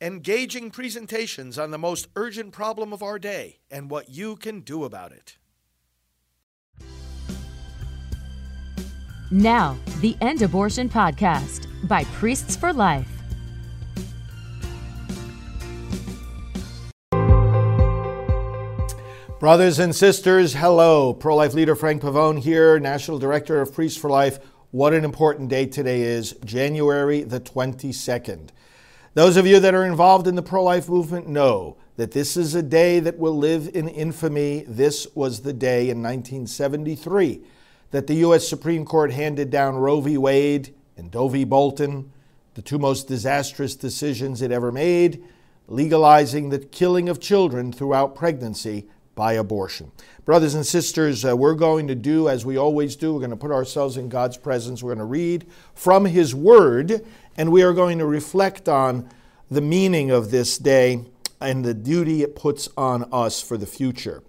engaging presentations on the most urgent problem of our day and what you can do about it. Now, the End Abortion Podcast by Priests for Life. Brothers and sisters, hello. Pro life leader Frank Pavone here, National Director of Priests for Life. What an important day today is January the 22nd. Those of you that are involved in the pro life movement know that this is a day that will live in infamy. This was the day in 1973 that the U.S. Supreme Court handed down Roe v. Wade and Doe v. Bolton, the two most disastrous decisions it ever made, legalizing the killing of children throughout pregnancy by abortion. Brothers and sisters, uh, we're going to do as we always do. We're going to put ourselves in God's presence. We're going to read from His Word, and we are going to reflect on the meaning of this day and the duty it puts on us for the future.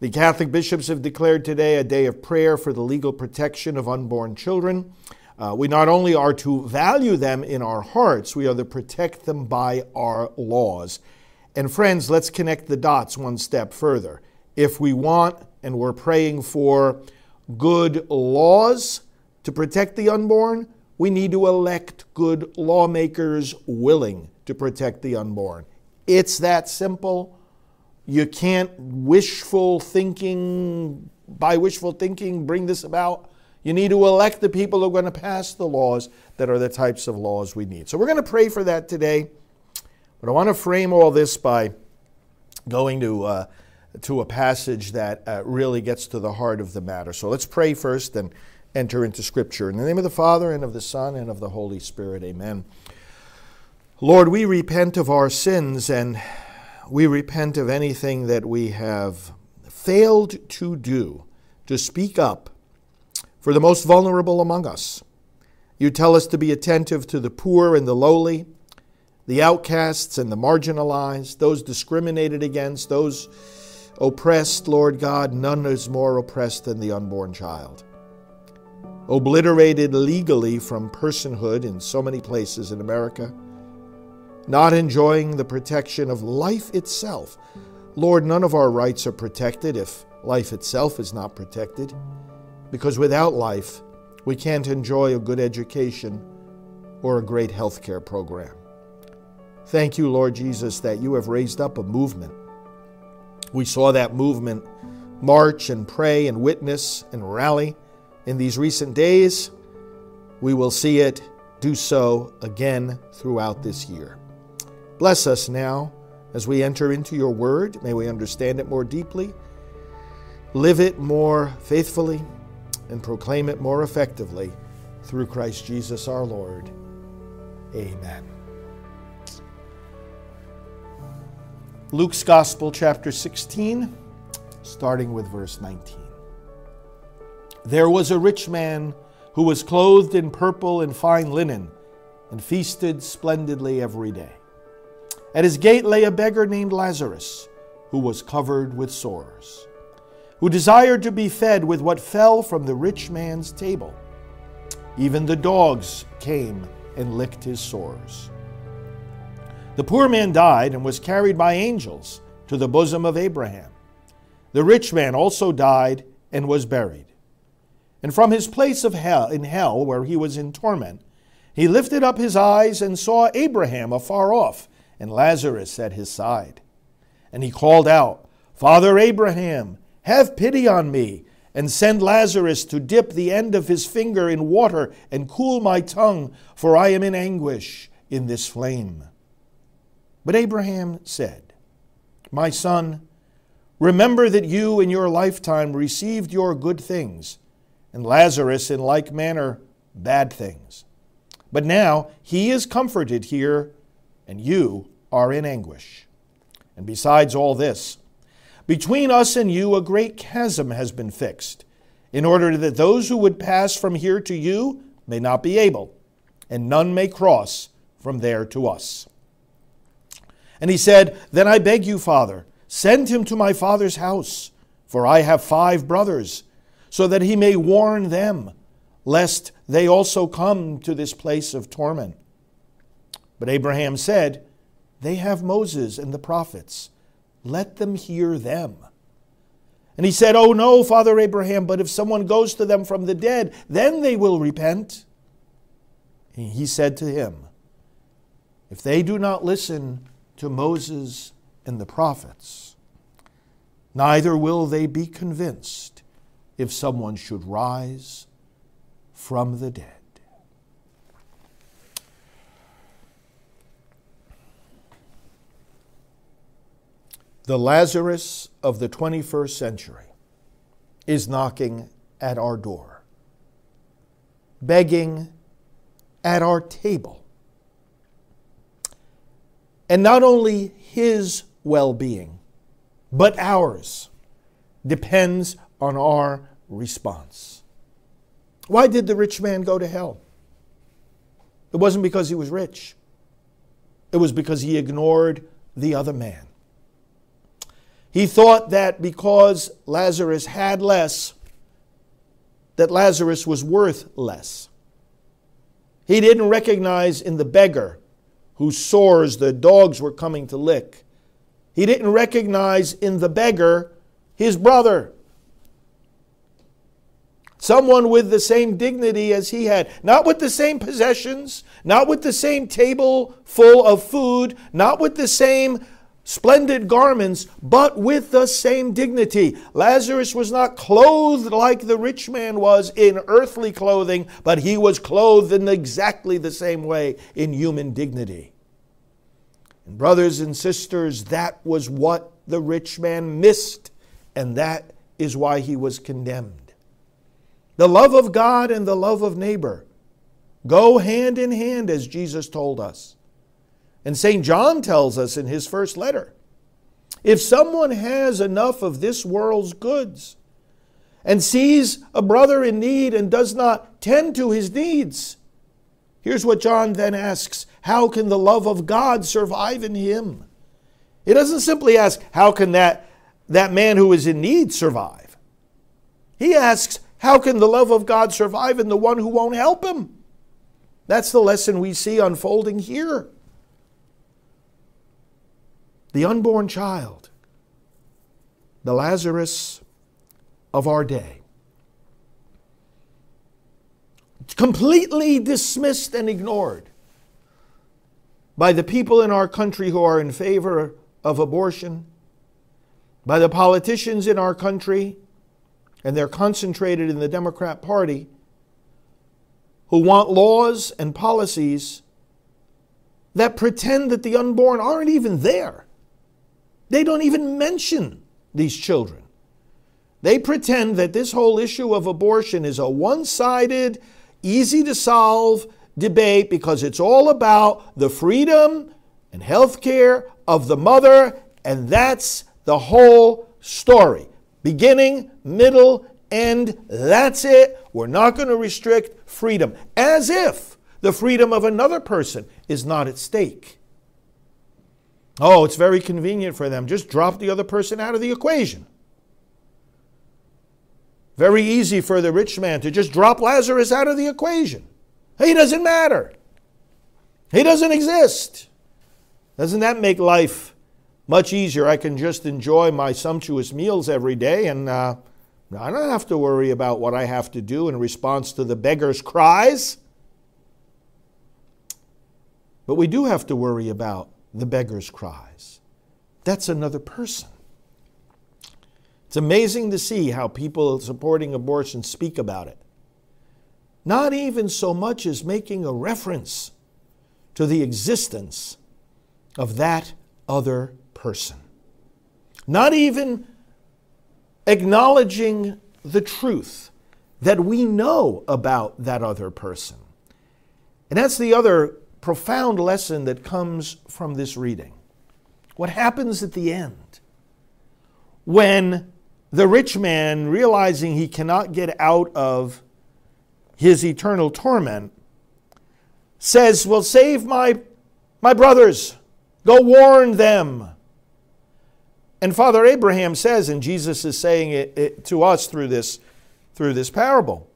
The Catholic bishops have declared today a day of prayer for the legal protection of unborn children. Uh, we not only are to value them in our hearts, we are to protect them by our laws. And friends, let's connect the dots one step further. If we want and we're praying for good laws to protect the unborn, we need to elect good lawmakers willing to protect the unborn. It's that simple. You can't wishful thinking, by wishful thinking, bring this about. You need to elect the people who are going to pass the laws that are the types of laws we need. So we're going to pray for that today. But I want to frame all this by going to, uh, to a passage that uh, really gets to the heart of the matter. So let's pray first and enter into Scripture. In the name of the Father, and of the Son, and of the Holy Spirit, amen. Lord, we repent of our sins and we repent of anything that we have failed to do to speak up for the most vulnerable among us. You tell us to be attentive to the poor and the lowly the outcasts and the marginalized, those discriminated against, those oppressed, Lord God, none is more oppressed than the unborn child. Obliterated legally from personhood in so many places in America, not enjoying the protection of life itself. Lord, none of our rights are protected if life itself is not protected, because without life, we can't enjoy a good education or a great health care program. Thank you, Lord Jesus, that you have raised up a movement. We saw that movement march and pray and witness and rally in these recent days. We will see it do so again throughout this year. Bless us now as we enter into your word. May we understand it more deeply, live it more faithfully, and proclaim it more effectively through Christ Jesus our Lord. Amen. Luke's Gospel, chapter 16, starting with verse 19. There was a rich man who was clothed in purple and fine linen and feasted splendidly every day. At his gate lay a beggar named Lazarus, who was covered with sores, who desired to be fed with what fell from the rich man's table. Even the dogs came and licked his sores. The poor man died and was carried by angels to the bosom of Abraham. The rich man also died and was buried. And from his place of hell in hell where he was in torment, he lifted up his eyes and saw Abraham afar off and Lazarus at his side. And he called out, Father Abraham, have pity on me, and send Lazarus to dip the end of his finger in water and cool my tongue, for I am in anguish in this flame. But Abraham said, My son, remember that you in your lifetime received your good things, and Lazarus in like manner bad things. But now he is comforted here, and you are in anguish. And besides all this, between us and you a great chasm has been fixed, in order that those who would pass from here to you may not be able, and none may cross from there to us. And he said, Then I beg you, Father, send him to my father's house, for I have five brothers, so that he may warn them, lest they also come to this place of torment. But Abraham said, They have Moses and the prophets. Let them hear them. And he said, Oh no, Father Abraham, but if someone goes to them from the dead, then they will repent. And he said to him, If they do not listen to Moses and the prophets, neither will they be convinced if someone should rise from the dead. The Lazarus of the 21st century is knocking at our door, begging at our table. And not only his well being, but ours depends on our response. Why did the rich man go to hell? It wasn't because he was rich, it was because he ignored the other man. He thought that because Lazarus had less, that Lazarus was worth less. He didn't recognize in the beggar whose sores the dogs were coming to lick. He didn't recognize in the beggar his brother. Someone with the same dignity as he had, not with the same possessions, not with the same table full of food, not with the same splendid garments, but with the same dignity. Lazarus was not clothed like the rich man was in earthly clothing, but he was clothed in exactly the same way in human dignity. And brothers and sisters, that was what the rich man missed, and that is why he was condemned. The love of God and the love of neighbor go hand in hand, as Jesus told us. And St. John tells us in his first letter if someone has enough of this world's goods and sees a brother in need and does not tend to his needs, here's what John then asks How can the love of God survive in him? It doesn't simply ask, How can that, that man who is in need survive? He asks, How can the love of God survive in the one who won't help him? That's the lesson we see unfolding here the unborn child, the Lazarus of our day. Completely dismissed and ignored by the people in our country who are in favor of abortion, by the politicians in our country, and they're concentrated in the Democrat Party, who want laws and policies that pretend that the unborn aren't even there. They don't even mention these children. They pretend that this whole issue of abortion is a one sided, easy to solve debate because it's all about the freedom and health care of the mother, and that's the whole story. Beginning, middle, end, that's it. We're not going to restrict freedom, as if the freedom of another person is not at stake. Oh, it's very convenient for them. Just drop the other person out of the equation. Very easy for the rich man to just drop Lazarus out of the equation. He doesn't matter. He doesn't exist. Doesn't that make life much easier? I can just enjoy my sumptuous meals every day and uh, I don't have to worry about what I have to do in response to the beggar's cries. But we do have to worry about the beggar's cries. That's another person. It's amazing to see how people supporting abortion speak about it. Not even so much as making a reference to the existence of that other person. Not even acknowledging the truth that we know about that other person. And that's the other profound lesson that comes from this reading. What happens at the end? When the rich man, realizing he cannot get out of his eternal torment, says, Well, save my, my brothers, go warn them. And Father Abraham says, and Jesus is saying it, it to us through this, through this parable,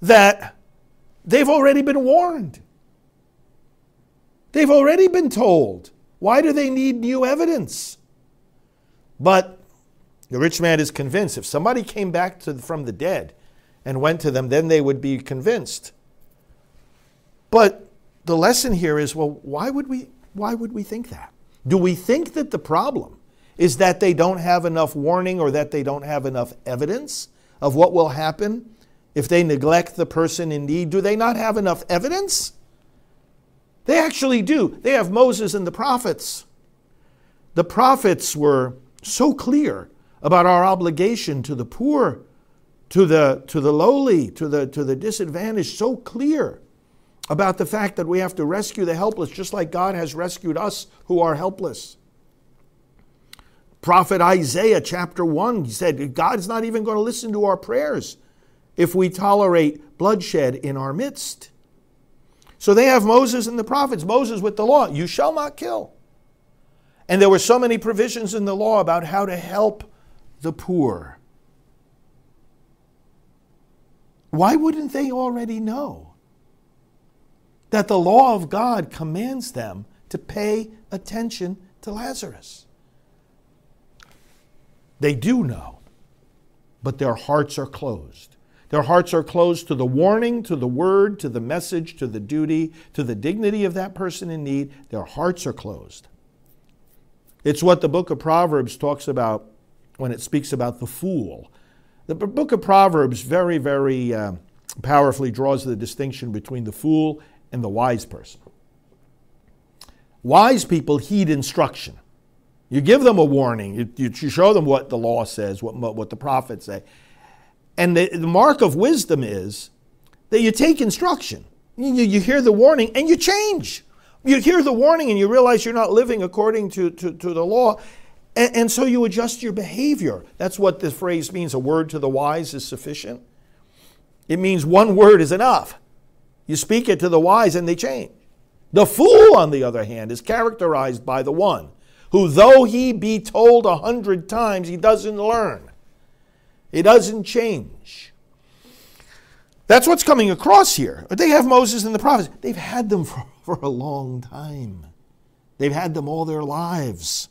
that they've already been warned. They've already been told Why do they need new evidence? But the rich man is convinced if somebody came back to, from the dead and went to them, then they would be convinced. But the lesson here is well, why would we, why would we think that? Do we think that the problem is that they don't have enough warning or that they don't have enough evidence of what will happen if they neglect the person in need? Do they not have enough evidence? They actually do. They have Moses and the prophets. The prophets were so clear about our obligation to the poor, to the, to the lowly, to the, to the disadvantaged, so clear about the fact that we have to rescue the helpless just like God has rescued us who are helpless. Prophet Isaiah, chapter 1, he said, God's not even going to listen to our prayers if we tolerate bloodshed in our midst. So they have Moses and the prophets. Moses with the law, you shall not kill. And there were so many provisions in the law about how to help the poor. Why wouldn't they already know that the law of God commands them to pay attention to Lazarus? They do know, but their hearts are closed. Their hearts are closed to the warning, to the word, to the message, to the duty, to the dignity of that person in need. Their hearts are closed. It's what the book of Proverbs talks about when it speaks about the fool. The book of Proverbs very, very uh, powerfully draws the distinction between the fool and the wise person. Wise people heed instruction. You give them a warning, you, you show them what the law says, what, what the prophets say. And the, the mark of wisdom is that you take instruction. You, you hear the warning and you change. You hear the warning and you realize you're not living according to, to, to the law. And, and, so you adjust your behavior. That's what the phrase means a word to the wise is sufficient. It means one word is enough. You speak it to the wise and they change. The fool, on the other hand, is characterized by the one who, though he be told a hundred times, he doesn't learn. He doesn't change. That's what's coming across here. They have Moses and the prophets. They've had them for, for a long time. They've had them all their lives.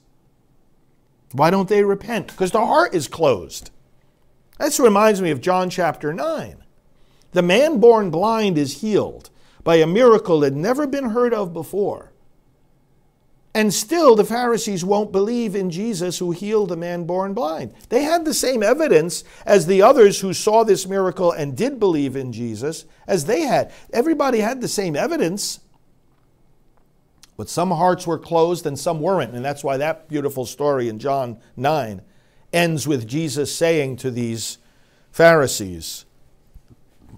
Why don't they repent? Because the heart is closed. This reminds me of John chapter 9. The man born blind is healed by a miracle that had never been heard of before. And still, the Pharisees won't believe in Jesus who healed the man born blind. They had the same evidence as the others who saw this miracle and did believe in Jesus as they had. Everybody had the same evidence. But some hearts were closed and some weren't. And that's why that beautiful story in John 9 ends with Jesus saying to these Pharisees,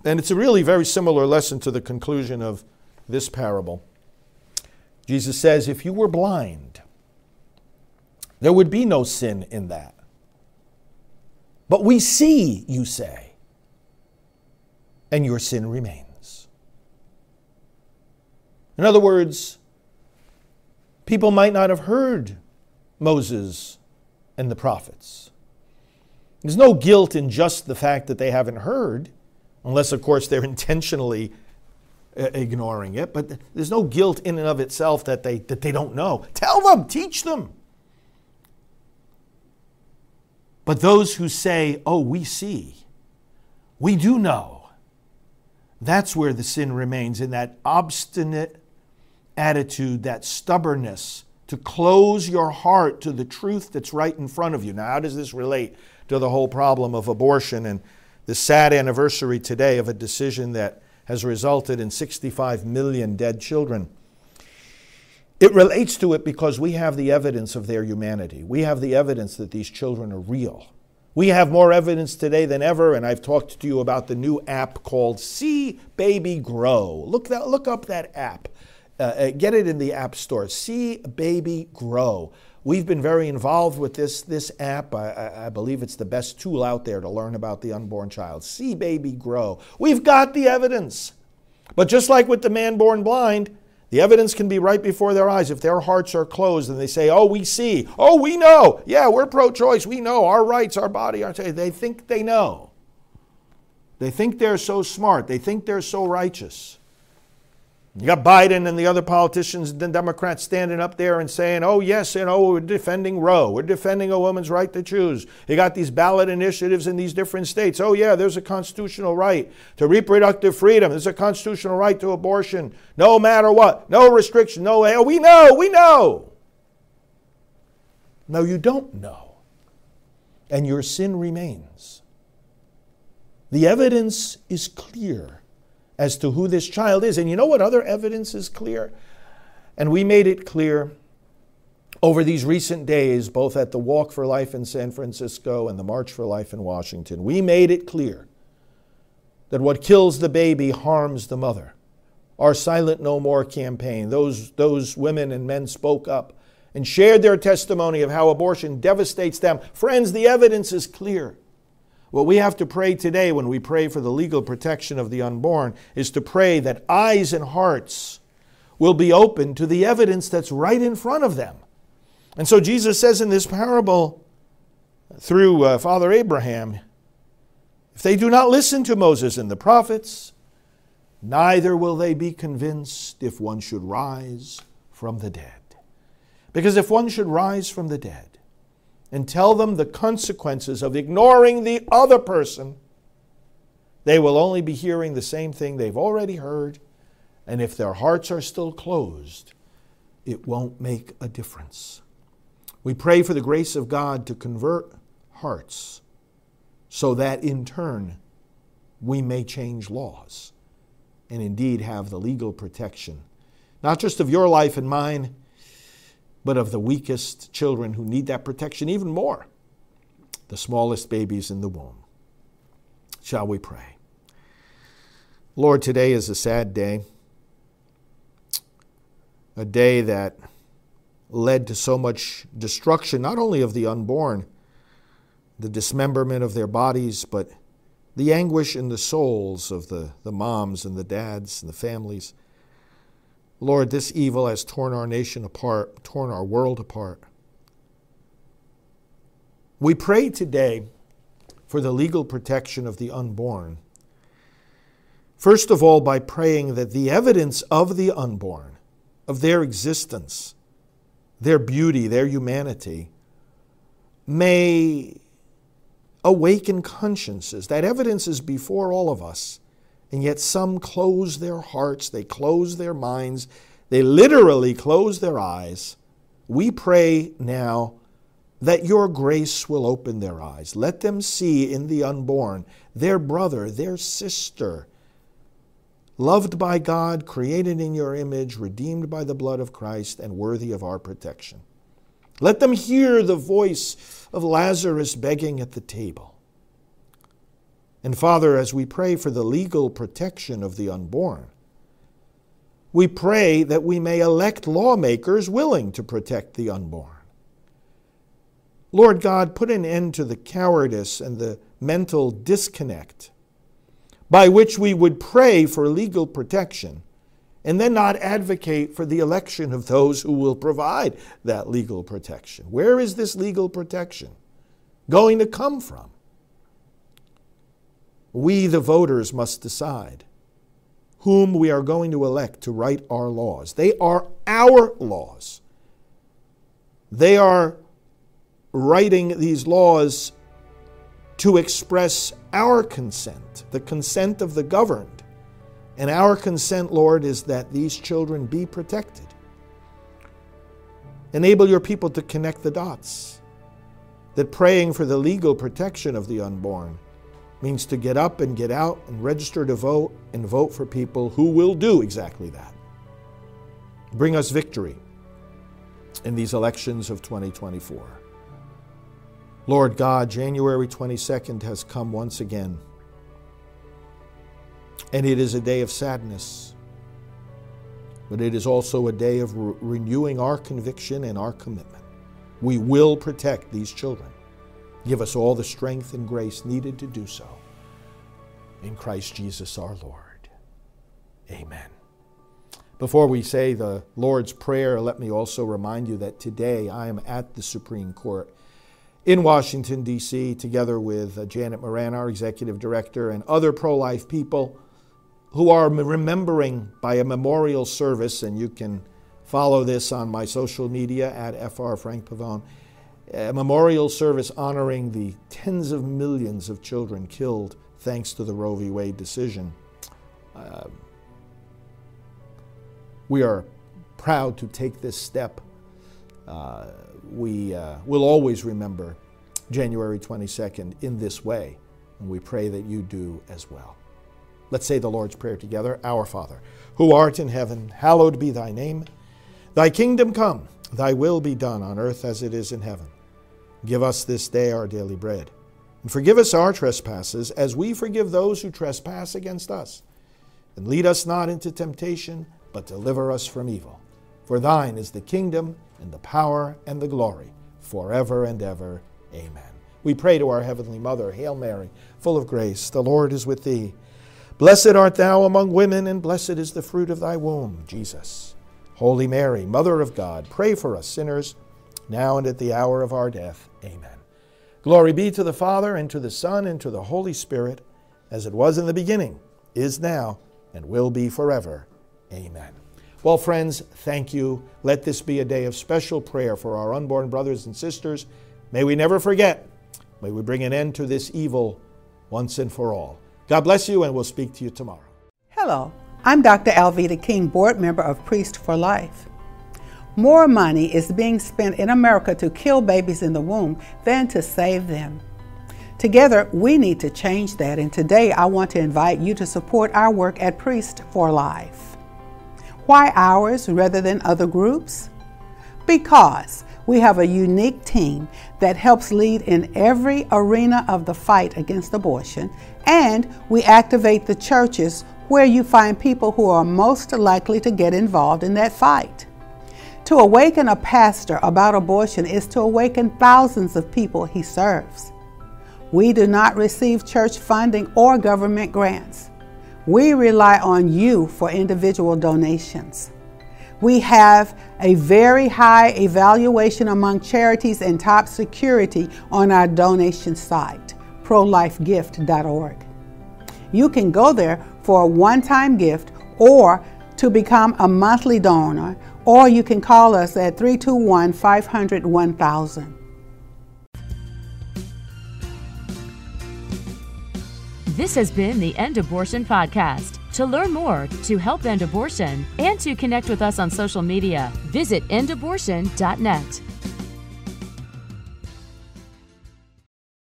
and it's a really very similar lesson to the conclusion of this parable. Jesus says, if you were blind, there would be no sin in that. But we see, you say, and your sin remains. In other words, people might not have heard Moses and the prophets. There's no guilt in just the fact that they haven't heard, unless, of course, they're intentionally Uh, ignoring it, but there's no guilt in and of itself that they, that they don't know. Tell them, teach them. But those who say, oh, we see, we do know, that's where the sin remains in that obstinate attitude, that stubbornness to close your heart to the truth that's right in front of you. Now, how does this relate to the whole problem of abortion and the sad anniversary today of a decision that has resulted in 65 million dead children. It relates to it because we have the evidence of their humanity. We have the evidence that these children are real. We have more evidence today than ever, and I've talked to you about the new app called See Baby Grow. Look, that, look up that app. Uh, uh get it in the App Store. See Baby Grow. We've been very involved with this, this app. I, I, believe it's the best tool out there to learn about the unborn child. See baby grow. We've got the evidence. But just like with the man born blind, the evidence can be right before their eyes. If their hearts are closed and they say, Oh, we see. Oh, we know. Yeah, we're pro choice. We know our rights, our body, our. They think they know. They think they're so smart. They think they're so righteous. You got Biden and the other politicians, and the Democrats standing up there and saying, oh, yes, you know, we're defending Roe. We're defending a woman's right to choose. You got these ballot initiatives in these different states. Oh, yeah, there's a constitutional right to reproductive freedom. There's a constitutional right to abortion, no matter what. No restriction, no, oh, we know, we know. No, you don't know. And your sin remains. The evidence is clear as to who this child is. And you know what other evidence is clear? And we made it clear over these recent days, both at the Walk for Life in San Francisco and the March for Life in Washington. We made it clear that what kills the baby harms the mother. Our Silent No More campaign, those, those women and men spoke up and shared their testimony of how abortion devastates them. Friends, the evidence is clear. What we have to pray today when we pray for the legal protection of the unborn is to pray that eyes and hearts will be open to the evidence that's right in front of them. And so Jesus says in this parable through uh, Father Abraham if they do not listen to Moses and the prophets, neither will they be convinced if one should rise from the dead. Because if one should rise from the dead, and tell them the consequences of ignoring the other person, they will only be hearing the same thing they've already heard. And if their hearts are still closed, it won't make a difference. We pray for the grace of God to convert hearts so that in turn we may change laws and indeed have the legal protection, not just of your life and mine but of the weakest children who need that protection even more the smallest babies in the womb. Shall we pray? Lord, today is a sad day, a day that led to so much destruction, not only of the unborn, the dismemberment of their bodies, but the anguish in the souls of the, the moms and the dads and the families. Lord, this evil has torn our nation apart, torn our world apart. We pray today for the legal protection of the unborn. First of all, by praying that the evidence of the unborn, of their existence, their beauty, their humanity, may awaken consciences. That evidence is before all of us and yet some close their hearts, they close their minds, they literally close their eyes. We pray now that your grace will open their eyes. Let them see in the unborn their brother, their sister, loved by God, created in your image, redeemed by the blood of Christ, and worthy of our protection. Let them hear the voice of Lazarus begging at the table. And Father, as we pray for the legal protection of the unborn, we pray that we may elect lawmakers willing to protect the unborn. Lord God, put an end to the cowardice and the mental disconnect by which we would pray for legal protection and then not advocate for the election of those who will provide that legal protection. Where is this legal protection going to come from? We, the voters, must decide whom we are going to elect to write our laws. They are our laws. They are writing these laws to express our consent, the consent of the governed. And our consent, Lord, is that these children be protected. Enable your people to connect the dots, that praying for the legal protection of the unborn means to get up and get out and register to vote and vote for people who will do exactly that. Bring us victory in these elections of 2024. Lord God, January 22nd has come once again. And it is a day of sadness, but it is also a day of re- renewing our conviction and our commitment. We will protect these children. Give us all the strength and grace needed to do so. In Christ Jesus our Lord. Amen. Before we say the Lord's Prayer, let me also remind you that today I am at the Supreme Court in Washington, D.C., together with uh, Janet Morana, our executive director, and other pro life people who are remembering by a memorial service, and you can follow this on my social media at FR Frank Pavone, a memorial service honoring the tens of millions of children killed thanks to the Roe v. Wade decision. Uh, we are proud to take this step. Uh, we uh, will always remember January 22nd in this way, and we pray that you do as well. Let's say the Lord's Prayer together. Our Father, who art in heaven, hallowed be thy name. Thy kingdom come, thy will be done on earth as it is in heaven. Give us this day our daily bread. And forgive us our trespasses as we forgive those who trespass against us. And lead us not into temptation, but deliver us from evil. For thine is the kingdom, and the power, and the glory, forever and ever. Amen. We pray to our Heavenly Mother, Hail Mary, full of grace, the Lord is with thee. Blessed art thou among women, and blessed is the fruit of thy womb, Jesus. Holy Mary, Mother of God, pray for us sinners, now and at the hour of our death. Amen. Glory be to the Father, and to the Son, and to the Holy Spirit, as it was in the beginning, is now, and will be forever. Amen. Well, friends, thank you. Let this be a day of special prayer for our unborn brothers and sisters. May we never forget. May we bring an end to this evil once and for all. God bless you, and we'll speak to you tomorrow. Hello, I'm Dr. Alveda King, board member of Priest for Life. More money is being spent in America to kill babies in the womb than to save them. Together, we need to change that, and today I want to invite you to support our work at Priest for Life. Why ours rather than other groups? Because we have a unique team that helps lead in every arena of the fight against abortion, and we activate the churches where you find people who are most likely to get involved in that fight. To awaken a pastor about abortion is to awaken thousands of people he serves. We do not receive church funding or government grants. We rely on you for individual donations. We have a very high evaluation among charities and top security on our donation site, prolifegift.org. You can go there for a one time gift or to become a monthly donor, or you can call us at 321 500 1000. This has been the End Abortion Podcast. To learn more, to help end abortion, and to connect with us on social media, visit endabortion.net.